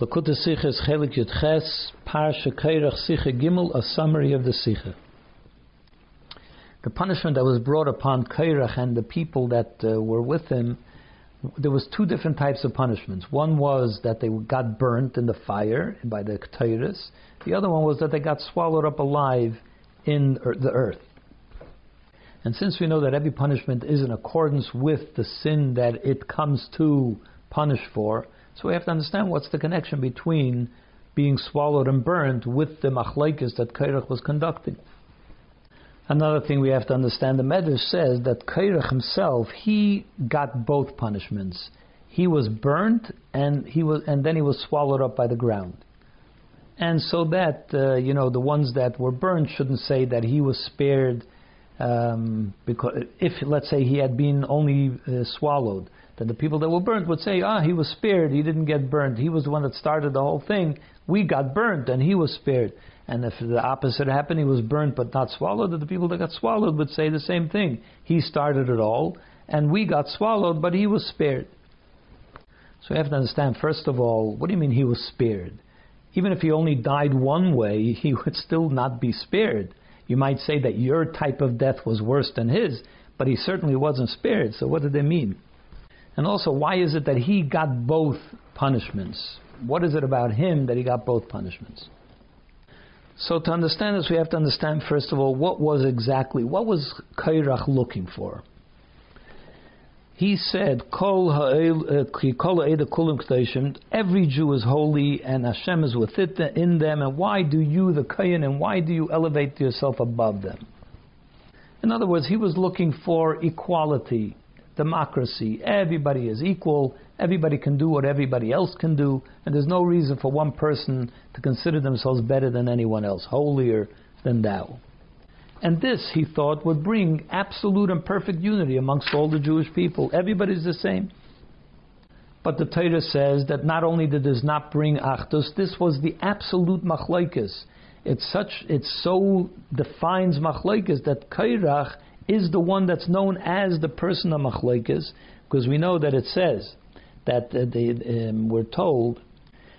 Likkutei Sikha is Chelik Yud Ches, Parsha Kairach Sikha Gimel, a summary of the Sikha. The punishment that was brought upon Kairach and the people that uh, were with him, there was two different types of punishments. One was that they got burnt in the fire by the Ketairis. The other one was that they got swallowed up alive in the earth. And since we know that every punishment is in accordance with the sin that it comes to punish for, so we have to understand what's the connection between being swallowed and burned with the machlaikis that Kairach was conducting. Another thing we have to understand, the Medrash says that Kairach himself, he got both punishments. He was burnt and he was, and then he was swallowed up by the ground. And so that, uh, you know, the ones that were burned shouldn't say that he was spared um, because if, let's say, he had been only uh, swallowed then the people that were burnt would say, ah, he was spared, he didn't get burned, he was the one that started the whole thing, we got burnt and he was spared. And if the opposite happened, he was burnt but not swallowed, the people that got swallowed would say the same thing. He started it all, and we got swallowed, but he was spared. So you have to understand, first of all, what do you mean he was spared? Even if he only died one way, he would still not be spared. You might say that your type of death was worse than his, but he certainly wasn't spared. So what did they mean? And also, why is it that he got both punishments? What is it about him that he got both punishments? So to understand this, we have to understand first of all what was exactly what was Kairach looking for. He said, "Kol uh, Every Jew is holy, and Hashem is with it in them. And why do you, the Kayan, and why do you elevate yourself above them? In other words, he was looking for equality democracy. Everybody is equal. Everybody can do what everybody else can do, and there's no reason for one person to consider themselves better than anyone else, holier than thou. And this, he thought, would bring absolute and perfect unity amongst all the Jewish people. Everybody's the same. But the Torah says that not only did this not bring achdus, this was the absolute machlokes. It's such, it so defines machlokes that Kairach is the one that's known as the person of machlekes, because we know that it says that uh, they, um, we're told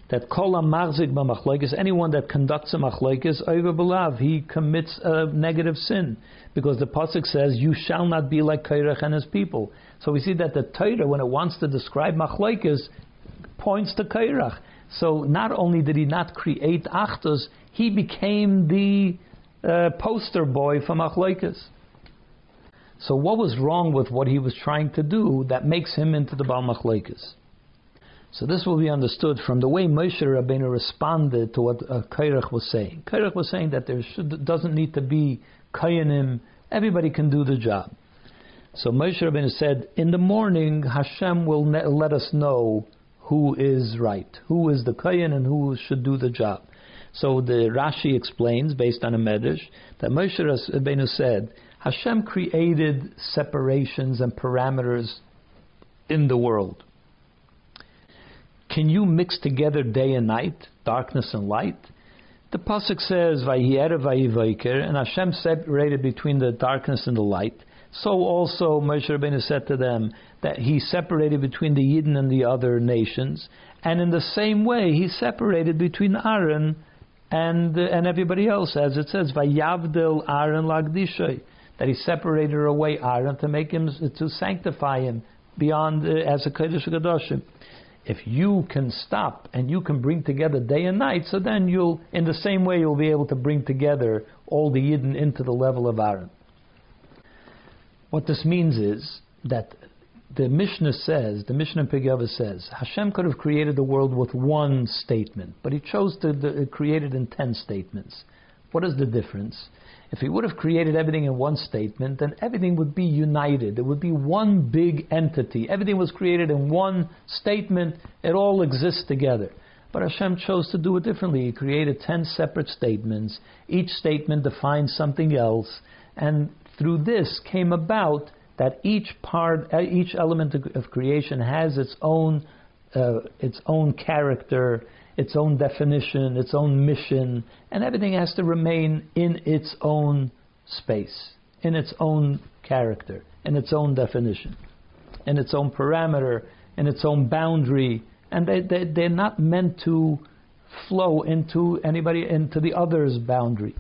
that kol machzik b'machlekes, anyone that conducts a machlekes over belav, he commits a negative sin, because the pasuk says, "You shall not be like Kairach and his people." So we see that the Torah, when it wants to describe machlekes, points to Kairach. So not only did he not create achdus, he became the uh, poster boy for machlekes. So what was wrong with what he was trying to do that makes him into the Baal Machlekes? So this will be understood from the way Moshe Rabbeinu responded to what uh, Kairach was saying. Kairach was saying that there should, doesn't need to be Kayanim, everybody can do the job. So Moshe Rabbeinu said, in the morning Hashem will ne- let us know who is right, who is the Kayan and who should do the job. So the Rashi explains, based on a medrash, that Moshe Rabbeinu said Hashem created separations and parameters in the world. Can you mix together day and night, darkness and light? The pasuk says, "Vayiera vayivaker," and Hashem separated between the darkness and the light. So also Moshe Rabbeinu said to them that He separated between the Yidden and the other nations, and in the same way He separated between Aaron and and everybody else, as it says, "Vayavdil Aaron lagdishay." That he separated away Aaron to make him to sanctify him beyond uh, as a kodesh kadoshim. If you can stop and you can bring together day and night, so then you'll, in the same way, you'll be able to bring together all the Yidden into the level of Aaron. What this means is that the Mishnah says, the Mishnah Pegava says, Hashem could have created the world with one statement, but He chose to create it in ten statements. What is the difference? If he would have created everything in one statement, then everything would be united. It would be one big entity. Everything was created in one statement. It all exists together. But Hashem chose to do it differently. He created ten separate statements. Each statement defines something else. And through this came about that each part, uh, each element of, creation has its own, uh, its own character, its own definition, its own mission, and everything has to remain in its own space, in its own character, in its own definition, in its own parameter, in its own boundary, and they, they, they're not meant to flow into anybody, into the other's boundary.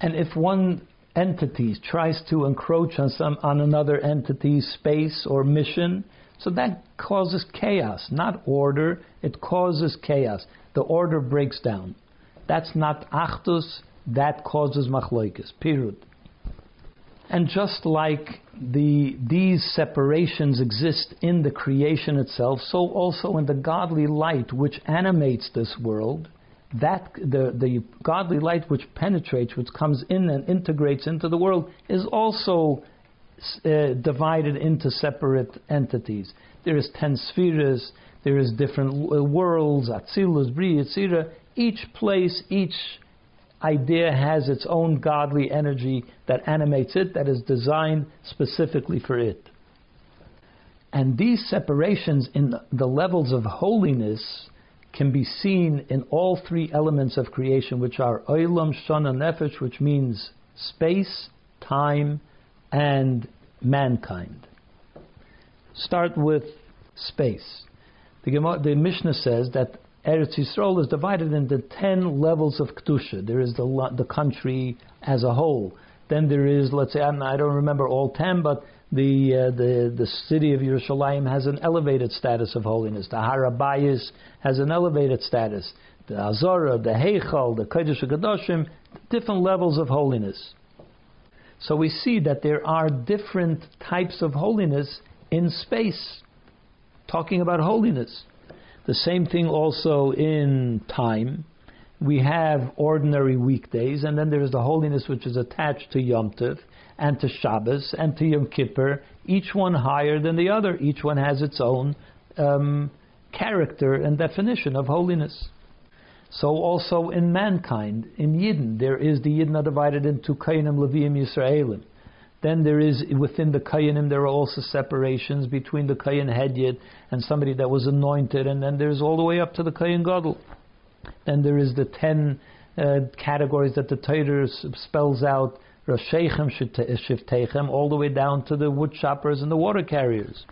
And if one entity tries to encroach on some on another entity's space or mission, so that causes chaos, not order. It causes chaos. The order breaks down. That's not achdus. That causes machloikis. Period. And just like the, these separations exist in the creation itself, so also in the godly light which animates this world, that the, the godly light which penetrates, which comes in and integrates into the world, is also uh, divided into separate entities. There is ten spheres, there is different worlds, Atzilus, Bri, etc. Each place, each idea has its own godly energy that animates it, that is designed specifically for it. And these separations in the levels of holiness can be seen in all three elements of creation, which are Olam, Shana, Nefesh, which means space, time, and mankind. Start with space. The, the Mishnah says that Eretz Yisrael is divided into ten levels of kedusha. There is the the country as a whole. Then there is, let's say, I don't remember all ten, but the uh, the the city of Yerushalayim has an elevated status of holiness. The Har HaBayis has an elevated status. The Azara, the Heichal, the Kodesh Kadoshim, different levels of holiness. So we see that there are different types of holiness in space. Talking about holiness. The same thing also in time. We have ordinary weekdays, and then there is the holiness which is attached to Yom Tov and to Shabbos and to Yom Kippur, each one higher than the other. Each one has its own um, character and definition of holiness. So also in mankind, in Yidden, there is the Yidden divided into Kainim, Leviim, Yisraelim. Then there is within the Kayanim there are also separations between the Kayan Hedyet and somebody that was anointed, and then there's all the way up to the Kayan Gadol. Then there is the ten uh, categories that the Torah spells out, Roshechem Shiftechem, all the way down to the wood choppers and the water carriers.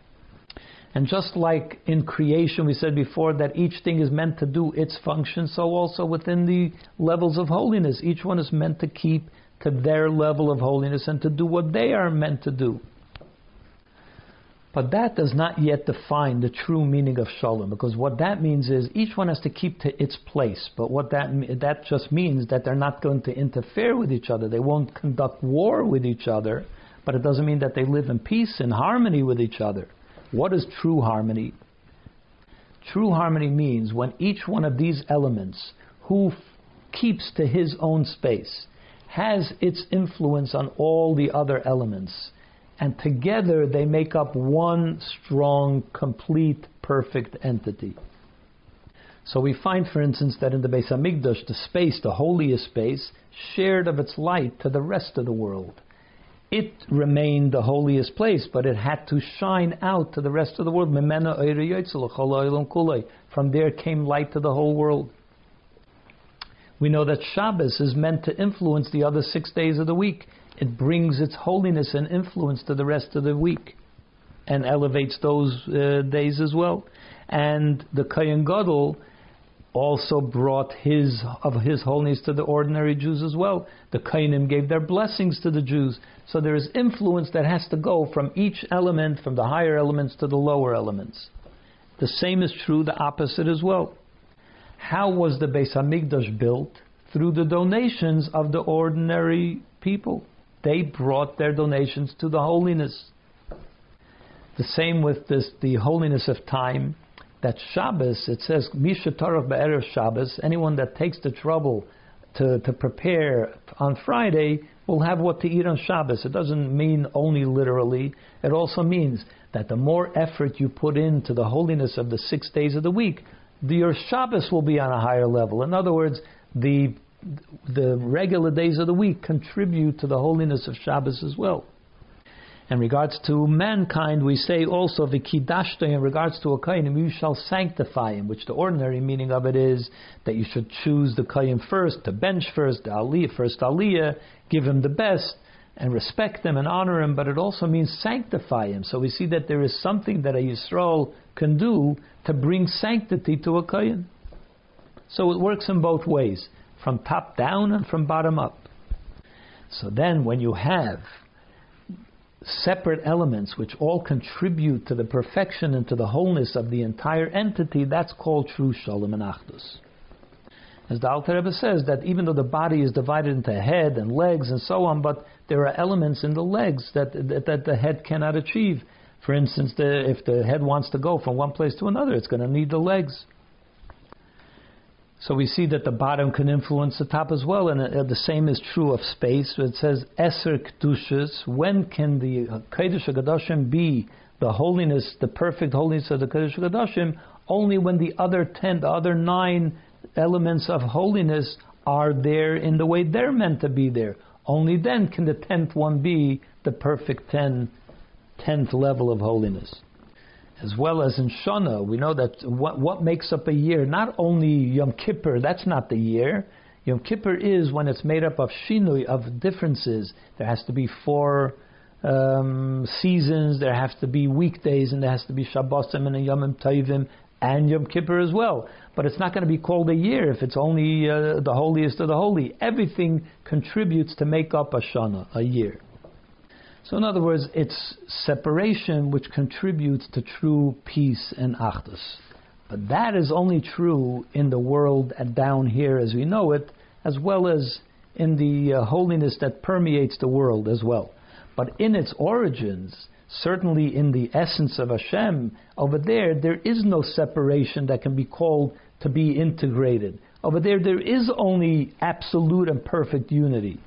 And just like in creation, we said before that each thing is meant to do its function, so also within the levels of holiness, each one is meant to keep to their level of holiness and to do what they are meant to do. But that does not yet define the true meaning of shalom, because what that means is each one has to keep to its place. But what that that just means that they're not going to interfere with each other. They won't conduct war with each other. But it doesn't mean that they live in peace and harmony with each other. What is true harmony? True harmony means when each one of these elements, who keeps to his own space, has its influence on all the other elements. And together they make up one strong, complete, perfect entity. So we find, for instance, that in the Beis Hamikdash, the space, the holiest space, shared of its light to the rest of the world. It remained the holiest place, but it had to shine out to the rest of the world. From there came light to the whole world. We know that Shabbos is meant to influence the other six days of the week. It brings its holiness and influence to the rest of the week and elevates those uh, days as well. And the Kohen Gadol also brought his of his holiness to the ordinary Jews as well. The Kohanim gave their blessings to the Jews. So there is influence that has to go from each element, from the higher elements to the lower elements. The same is true, the opposite as well. How was the Beis Hamikdash built? Through the donations of the ordinary people. They brought their donations to the holiness. The same with this, the holiness of time. That Shabbos, it says, Misha Torah Be'erev Shabbos, anyone that takes the trouble to, to prepare on Friday will have what to eat on Shabbos. It doesn't mean only literally. It also means that the more effort you put into the holiness of the six days of the week, the, your Shabbos will be on a higher level. In other words, the the regular days of the week contribute to the holiness of Shabbos as well. In regards to mankind, we say also vikidashta in regards to a kohen, you shall sanctify him, which the ordinary meaning of it is that you should choose the kohen first, to bench first, the aliyah, first aliyah, give him the best. and respect him and honor him, but it also means sanctify him. So we see that there is something that a Yisrael can do to bring sanctity to a Kohen. So it works in both ways, from top down and from bottom up. So then when you have separate elements which all contribute to the perfection and to the wholeness of the entire entity, that's called true Shalom and Achdus. As the Alter Rebbe says, that even though the body is divided into head and legs and so on, but there are elements in the legs that, that, that the head cannot achieve. For instance, the, if the head wants to go from one place to another, it's going to need the legs. So we see that the bottom can influence the top as well, and uh, the same is true of space. It says Eser Kedushas. When can the Kodesh Hakadoshim be the holiness, the perfect holiness of the Kodesh Hakadoshim? Only when the other ten, the other nine elements of holiness are there in the way they're meant to be there. Only then can the tenth one be the perfect ten, tenth level of holiness as well as in Shana. We know that what, what makes up a year, not only Yom Kippur, that's not the year. Yom Kippur is when it's made up of shinui, of differences. There has to be four um, seasons, there have to be weekdays, and there has to be Shabbosim and Yom Tovim and Yom Kippur as well. But it's not going to be called a year if it's only uh, the holiest of the holy. Everything contributes to make up a Shana, a year. So, in other words, it's separation which contributes to true peace and achdus. But that is only true in the world down here as we know it, as well as in the uh, holiness that permeates the world as well. But in its origins, certainly in the essence of Hashem, over there, there is no separation that can be called to be integrated. Over there, there is only absolute and perfect unity.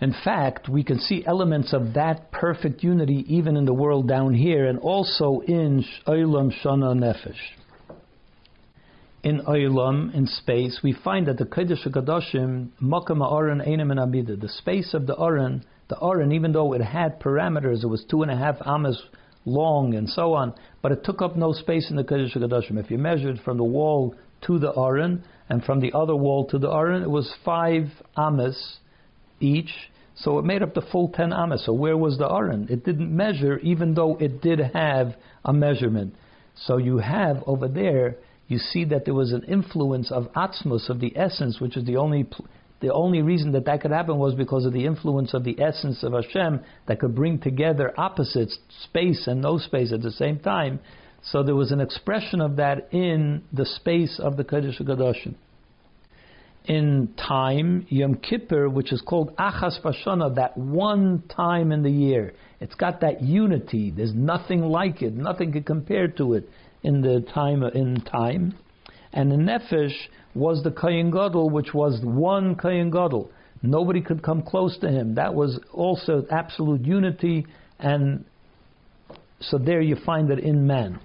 In fact, we can see elements of that perfect unity even in the world down here and also in Olam Shana Nefesh. In Olam, in space, we find that the Kodesh HaKadoshim, Makam Aron Einem and Abida, the space of the Aron, the Aron, even though it had parameters, it was two and a half amas long and so on, but it took up no space in the Kodesh HaKadoshim. If you measured from the wall to the Aron and from the other wall to the Aron, it was five amas each. So it made up the full 10 amas. So where was the aron? It didn't measure, even though it did have a measurement. So you have over there, you see that there was an influence of atzmus, of the essence, which is the only the only reason that that could happen was because of the influence of the essence of Hashem that could bring together opposites, space and no space at the same time. So there was an expression of that in the space of the Kodesh HaKadoshim in time, Yom Kippur, which is called Achas Vashana, that one time in the year. It's got that unity. There's nothing like it. Nothing can compare to it in the time. In time, and the Nefesh was the Kohen Gadol, which was one Kohen Gadol. Nobody could come close to him. That was also absolute unity, and so there you find it in man.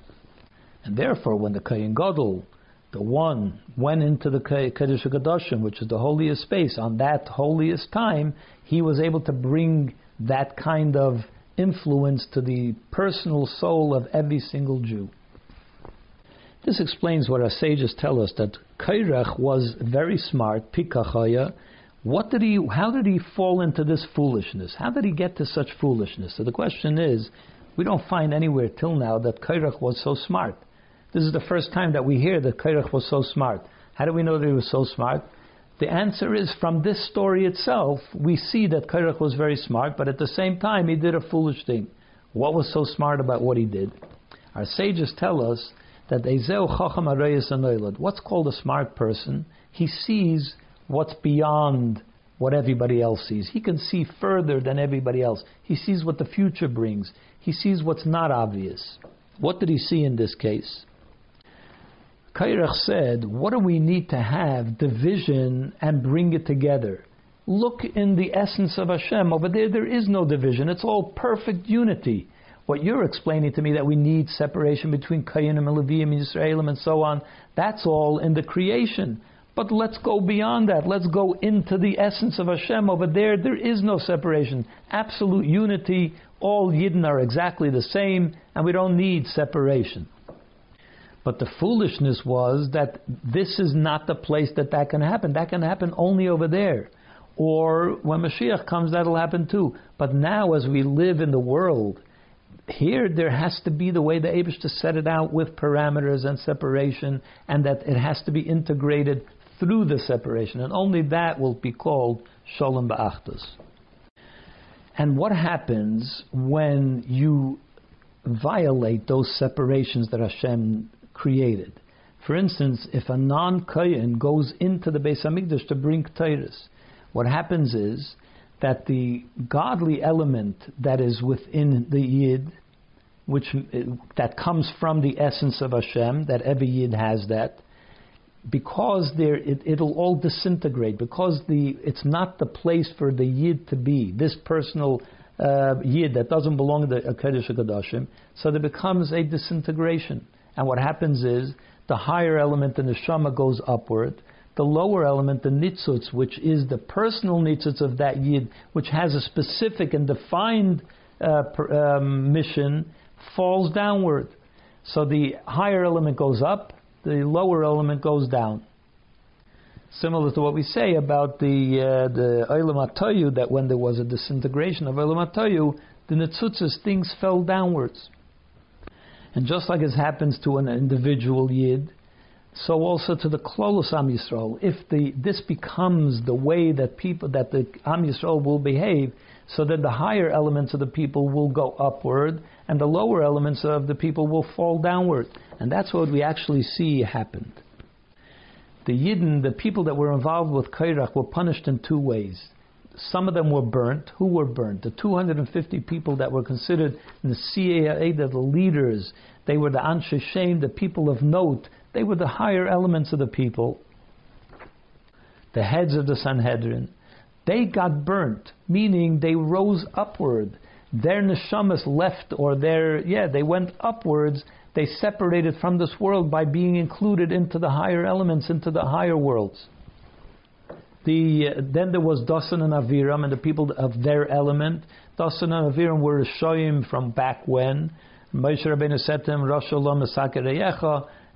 And therefore, when the Kohen Gadol the one went into the Kodesh HaKadoshim, which is the holiest space, on that holiest time, he was able to bring that kind of influence to the personal soul of every single Jew. This explains what our sages tell us that Kairach was very smart, Pikachaya. What did he? How did he fall into this foolishness? How did he get to such foolishness? So the question is, we don't find anywhere till now that Kairach was so smart. This is the first time that we hear that Kairach was so smart. How do we know that he was so smart? The answer is from this story itself, we see that Kairach was very smart, but at the same time, he did a foolish thing. What was so smart about what he did? Our sages tell us that Ezeu Chacham Arayas What's called a smart person? He sees what's beyond what everybody else sees. He can see further than everybody else. He sees what the future brings. He sees what's not obvious. What did he see in this case? Kairach said, What do we need to have division and bring it together? Look in the essence of Hashem. Over there, there is no division. It's all perfect unity. What you're explaining to me that we need separation between Kayanim and Leviim and Yisraelim and so on, that's all in the creation. But let's go beyond that. Let's go into the essence of Hashem. Over there, there is no separation. Absolute unity. All Yidden are exactly the same, and we don't need separation. But the foolishness was that this is not the place that that can happen. That can happen only over there. or when Mashiach comes, that'll happen too. But now, as we live in the world, here there has to be the way the Aibershter set it out with parameters and separation, and that it has to be integrated through the separation, and only that will be called Shalom Ba'achtos. And what happens when you violate those separations that Hashem created? For instance, if a non-Kayan goes into the Beis Hamikdash to bring Tyrus, what happens is that the godly element that is within the Yid, which that comes from the essence of Hashem, that every Yid has that, because there it, will all disintegrate because the it's not the place for the yid to be this personal uh, yid that doesn't belong to the Kedesh Kadashim, so there becomes a disintegration. And what happens is the higher element in the Shama goes upward, the lower element, the nitzutz, which is the personal nitzutz of that yid, which has a specific and defined uh, per, um, mission, falls downward. So the higher element goes up, the lower element goes down. Similar to what we say about the uh, the that when there was a disintegration of Olam the Netzutzes, things fell downwards. And just like it happens to an individual Yid, so also to the Klolos Am Yisrael. If the this becomes the way that people that the Am Yisrael will behave, so that the higher elements of the people will go upward, and the lower elements of the people will fall downward. And that's what we actually see happened. The Yidden, the people that were involved with Kairach, were punished in two ways. Some of them were burnt. Who were burnt? The 250 people that were considered in the CIA, the leaders. They were the Anshe Shem, the people of note they were the higher elements of the people, the heads of the Sanhedrin. They got burnt, meaning they rose upward. Their neshamas left, or their, yeah, they went upwards. They separated from this world by being included into the higher elements, into the higher worlds. The, uh, then there was Dasan and Aviram and the people of their element. Dasan and Aviram were Shoyim from back when. Moshe Rabbeinu said to him, Rosh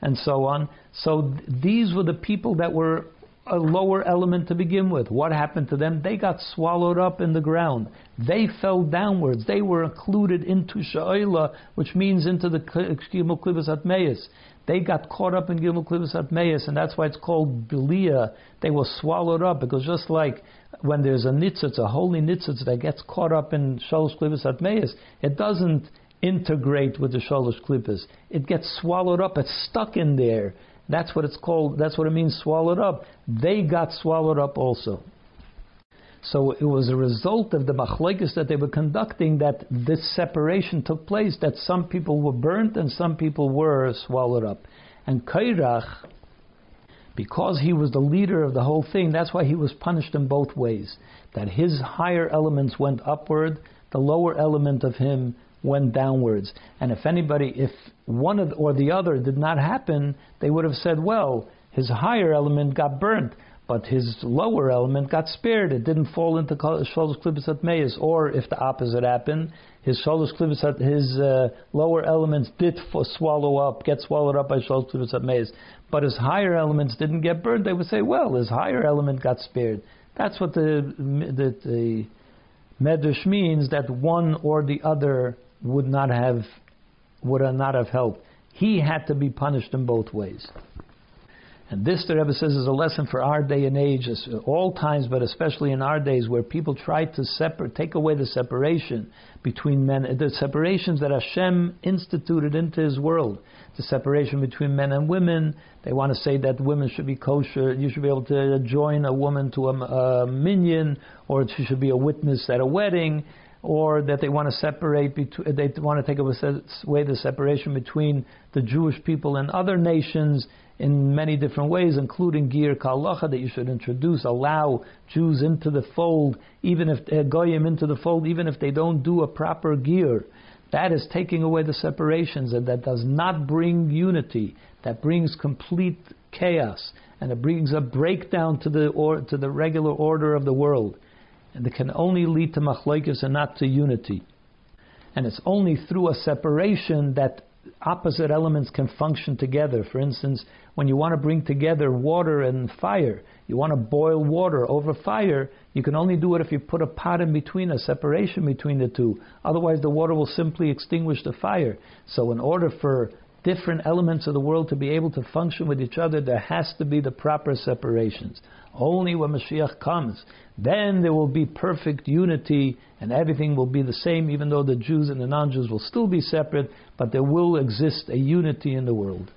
and so on. So th- these were the people that were a lower element to begin with. What happened to them? They got swallowed up in the ground. They fell downwards. They were included into Sha'ila, which means into the Gimel Klippas Atmeis. They got caught up in Gimel Klippas Atmeis, and that's why it's called Belia. They were swallowed up, because just like when there's a nitzutz, a holy nitzutz that gets caught up in Shalosh Klivas Atmeis, it doesn't integrate with the shalosh klippas. It gets swallowed up. It's stuck in there. That's what it's called. That's what it means, swallowed up. They got swallowed up also. So it was a result of the machlekes that they were conducting that this separation took place. That some people were burnt and some people were swallowed up. And Kairach, because he was the leader of the whole thing, that's why he was punished in both ways. That his higher elements went upward, the lower element of him went downwards. And if anybody, if one or the other did not happen, they would have said, well, his higher element got burnt, but his lower element got spared. It didn't fall into Shalosh Klibis Atmeis. Or if the opposite happened, his Shalosh Klibis his uh, lower elements did f- swallow up, get swallowed up by Shalosh Klibis Atmeis, but his higher elements didn't get burned. They would say, well, his higher element got spared. That's what the, the, the Medrash means that one or the other would not have would not have helped. He had to be punished in both ways. And this, the Rebbe says, is a lesson for our day and age, all times, but especially in our days, where people try to separate, take away the separation between men, the separations that Hashem instituted into His world, the separation between men and women. They want to say that women should be kosher. You should be able to join a woman to a, a minyan, or she should be a witness at a wedding or that they want to separate between, they want to take away the separation between the Jewish people and other nations in many different ways, including giyur Kalacha, that you should introduce, allow Jews into the fold, even if uh, Goyim into the fold, even if they don't do a proper giyur. That is taking away the separations, and that does not bring unity. That brings complete chaos, and it brings a breakdown to the or, to the regular order of the world and it can only lead to machlokes and not to unity. And it's only through a separation that opposite elements can function together. For instance, when you want to bring together water and fire, you want to boil water over fire, you can only do it if you put a pot in between, a separation between the two. Otherwise, the water will simply extinguish the fire. So, in order for different elements of the world to be able to function with each other, there has to be the proper separations. Only when Mashiach comes, then there will be perfect unity and everything will be the same, even though the Jews and the non Jews will still be separate, but there will exist a unity in the world.